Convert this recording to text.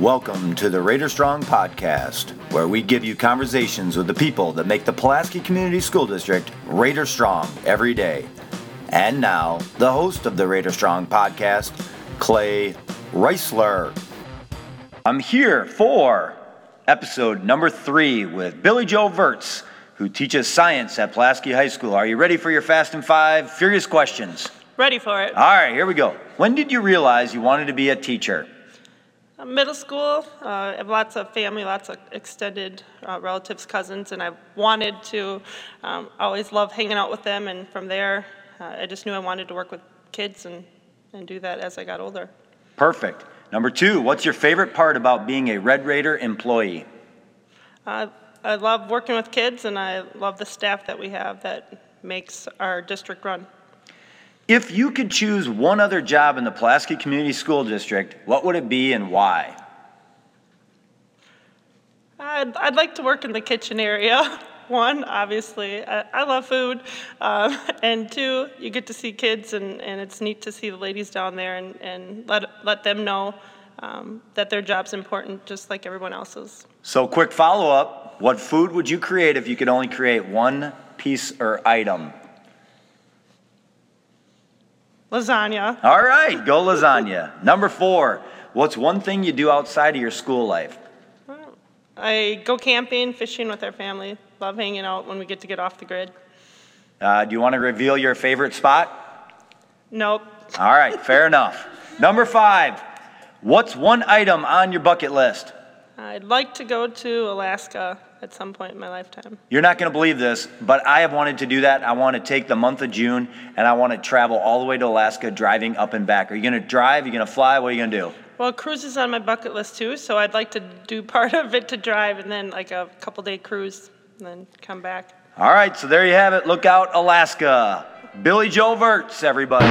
Welcome to the Raider Strong Podcast, where we give you conversations with the people that make the Pulaski Community School District Raider Strong every day. And now, the host of the Raider Strong Podcast, Clay Reisler. I'm here for episode number three with Billi Jo Vertz, who teaches science at Pulaski High School. Are you ready for your Fast and Five Furious questions? Ready for it. All right, here we go. When did you realize you wanted to be a teacher? Uh, Middle school, uh, I have lots of family, lots of extended uh, relatives, cousins, and I wanted to um, always love hanging out with them. And from there, uh, I just knew I wanted to work with kids and, and do that as I got older. Perfect. Number two, what's your favorite part about being a Red Raider employee? Uh, I love working with kids, and I love the staff that we have that makes our district run. If you could choose one other job in the Pulaski Community School District, what would it be and why? I'd, I'd like to work in the kitchen area. One, obviously, I, I love food. Um, and two, you get to see kids, and, and it's neat to see the ladies down there and, and let, let them know um, that their job's important just like everyone else's. So, quick follow up what food would you create if you could only create one piece or item? Lasagna. All right, go lasagna. Number four, what's one thing you do outside of your school life? I go camping, fishing with our family. Love hanging out when we get to get off the grid. Uh, do you want to reveal your favorite spot? Nope. All right, fair enough. Number five, what's one item on your bucket list? I'd like to go to Alaska at some point in my lifetime. You're not going to believe this, but I have wanted to do that. I want to take the month of June and I want to travel all the way to Alaska, driving up and back. Are you going to drive? Are you going to fly? What are you going to do? Well, cruise is on my bucket list too, so I'd like to do part of it to drive and then like a couple day cruise and then come back. All right, so there you have it. Look out, Alaska. Billi Jo Vertz, everybody.